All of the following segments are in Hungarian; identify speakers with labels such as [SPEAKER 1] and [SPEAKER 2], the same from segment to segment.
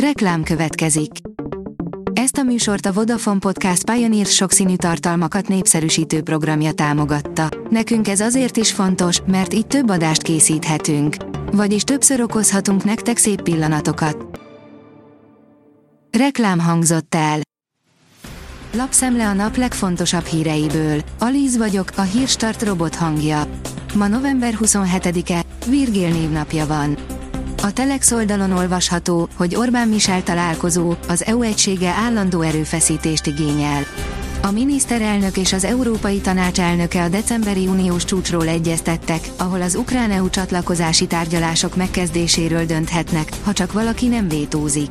[SPEAKER 1] Reklám következik. Ezt a műsort a Vodafone Podcast Pioneer sokszínű tartalmakat népszerűsítő programja támogatta. Nekünk ez azért is fontos, mert így több adást készíthetünk. Vagyis többször okozhatunk nektek szép pillanatokat. Reklám hangzott el. Lapszemle a nap legfontosabb híreiből. Alíz vagyok, a hírstart robot hangja. Ma november 27-e, Virgil névnapja van. A Telex oldalon olvasható, hogy Orbán Michel találkozó, az EU egysége állandó erőfeszítést igényel. A miniszterelnök és az Európai Tanács elnöke a decemberi uniós csúcsról egyeztettek, ahol az ukrán-EU csatlakozási tárgyalások megkezdéséről dönthetnek, ha csak valaki nem vétózik.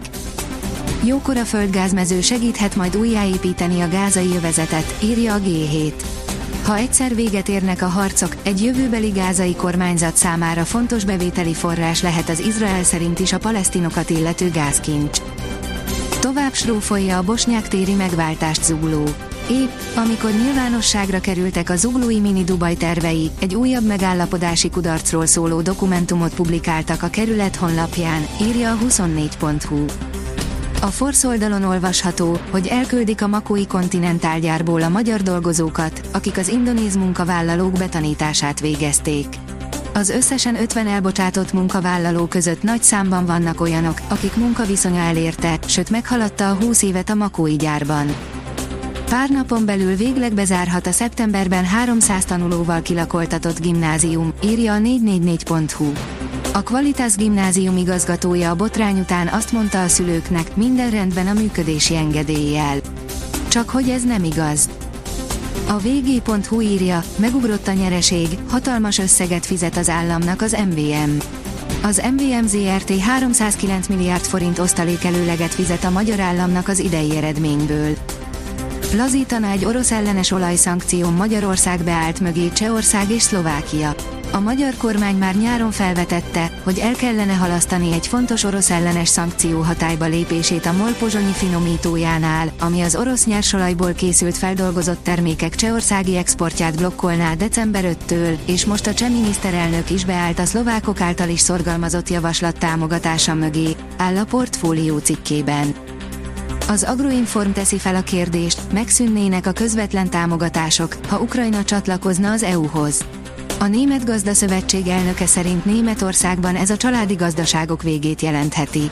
[SPEAKER 1] Jókora földgázmező segíthet majd újjáépíteni a gázai övezetet, írja a G7. Ha egyszer véget érnek a harcok, egy jövőbeli gázai kormányzat számára fontos bevételi forrás lehet az Izrael szerint is a palesztinokat illető gázkincs. Tovább srófolja a bosnyák téri megváltást zugló. Épp, amikor nyilvánosságra kerültek a zuglói mini Dubaj tervei, egy újabb megállapodási kudarcról szóló dokumentumot publikáltak a kerület honlapján, írja a 24.hu. A Force oldalon olvasható, hogy elküldik a Makói kontinentálgyárból a magyar dolgozókat, akik az indonéz munkavállalók betanítását végezték. Az összesen 50 elbocsátott munkavállaló között nagy számban vannak olyanok, akik munkaviszonya elérte, sőt meghaladta a 20 évet a Makói gyárban. Pár napon belül végleg bezárhat a szeptemberben 300 tanulóval kilakoltatott gimnázium, írja a 444.hu. A Qualitas gimnázium igazgatója a botrány után azt mondta a szülőknek, minden rendben a működési engedéllyel. Csak hogy ez nem igaz. A vg.hu írja, megugrott a nyereség, hatalmas összeget fizet az államnak az MVM. Az MVM ZRT 309 milliárd forint osztalékelőleget fizet a magyar államnak az idei eredményből. Lazítana egy orosz ellenes olajszankció Magyarország beállt mögé Csehország és Szlovákia. A magyar kormány már nyáron felvetette, hogy el kellene halasztani egy fontos orosz ellenes szankció hatályba lépését a MOL pozsonyi finomítójánál, ami az orosz nyersolajból készült feldolgozott termékek csehországi exportját blokkolná december 5-től, és most a cseh miniszterelnök is beállt a szlovákok által is szorgalmazott javaslat támogatása mögé, áll a portfólió cikkében. Az Agroinform teszi fel a kérdést, megszűnnének a közvetlen támogatások, ha Ukrajna csatlakozna az EU-hoz. A Német Gazdaszövetség elnöke szerint Németországban ez a családi gazdaságok végét jelentheti.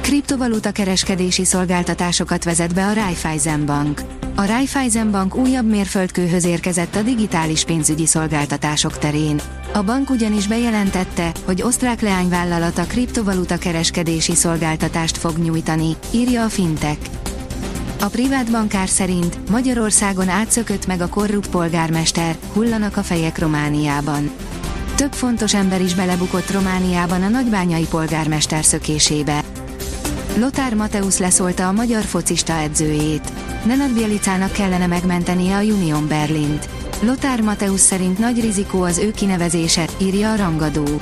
[SPEAKER 1] Kriptovaluta kereskedési szolgáltatásokat vezet be a Raiffeisen Bank. A Raiffeisen Bank újabb mérföldkőhöz érkezett a digitális pénzügyi szolgáltatások terén. A bank ugyanis bejelentette, hogy osztrák leányvállalata kriptovaluta kereskedési szolgáltatást fog nyújtani, írja a Fintech. A privát bankár szerint Magyarországon átszökött meg a korrupt polgármester, hullanak a fejek Romániában. Több fontos ember is belebukott Romániában a nagybányai polgármester szökésébe. Lothar Mateusz leszólta a magyar focista edzőjét. Nenad Bielicának kellene megmentenie a Union Berlint. Lothar Mateusz szerint nagy rizikó az ő kinevezése, írja a rangadó.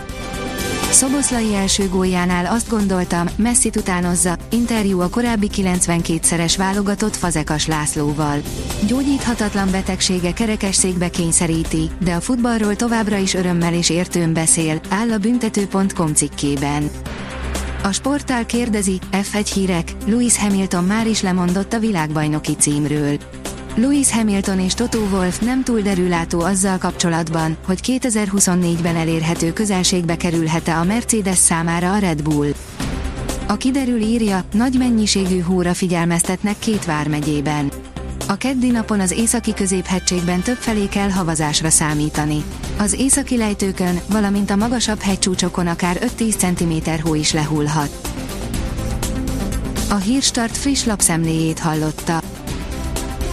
[SPEAKER 1] Szoboszlai első góljánál azt gondoltam, Messi utánozza, interjú a korábbi 92-szeres válogatott Fazekas Lászlóval. Gyógyíthatatlan betegsége kerekesszékbe kényszeríti, de a futballról továbbra is örömmel és értőn beszél, áll a büntető.com cikkében. A sportál kérdezi, F1 hírek, Lewis Hamilton már is lemondott a világbajnoki címről. Lewis Hamilton és Toto Wolff nem túl derülátó azzal kapcsolatban, hogy 2024-ben elérhető közelségbe kerülhet-e a Mercedes számára a Red Bull. A kiderül írja, nagy mennyiségű hóra figyelmeztetnek két vármegyében. A keddi napon az északi középhegységben többfelé kell havazásra számítani. Az északi lejtőkön, valamint a magasabb hegycsúcsokon akár 5-10 cm hó is lehullhat. A Hírstart friss lapszemléjét hallotta.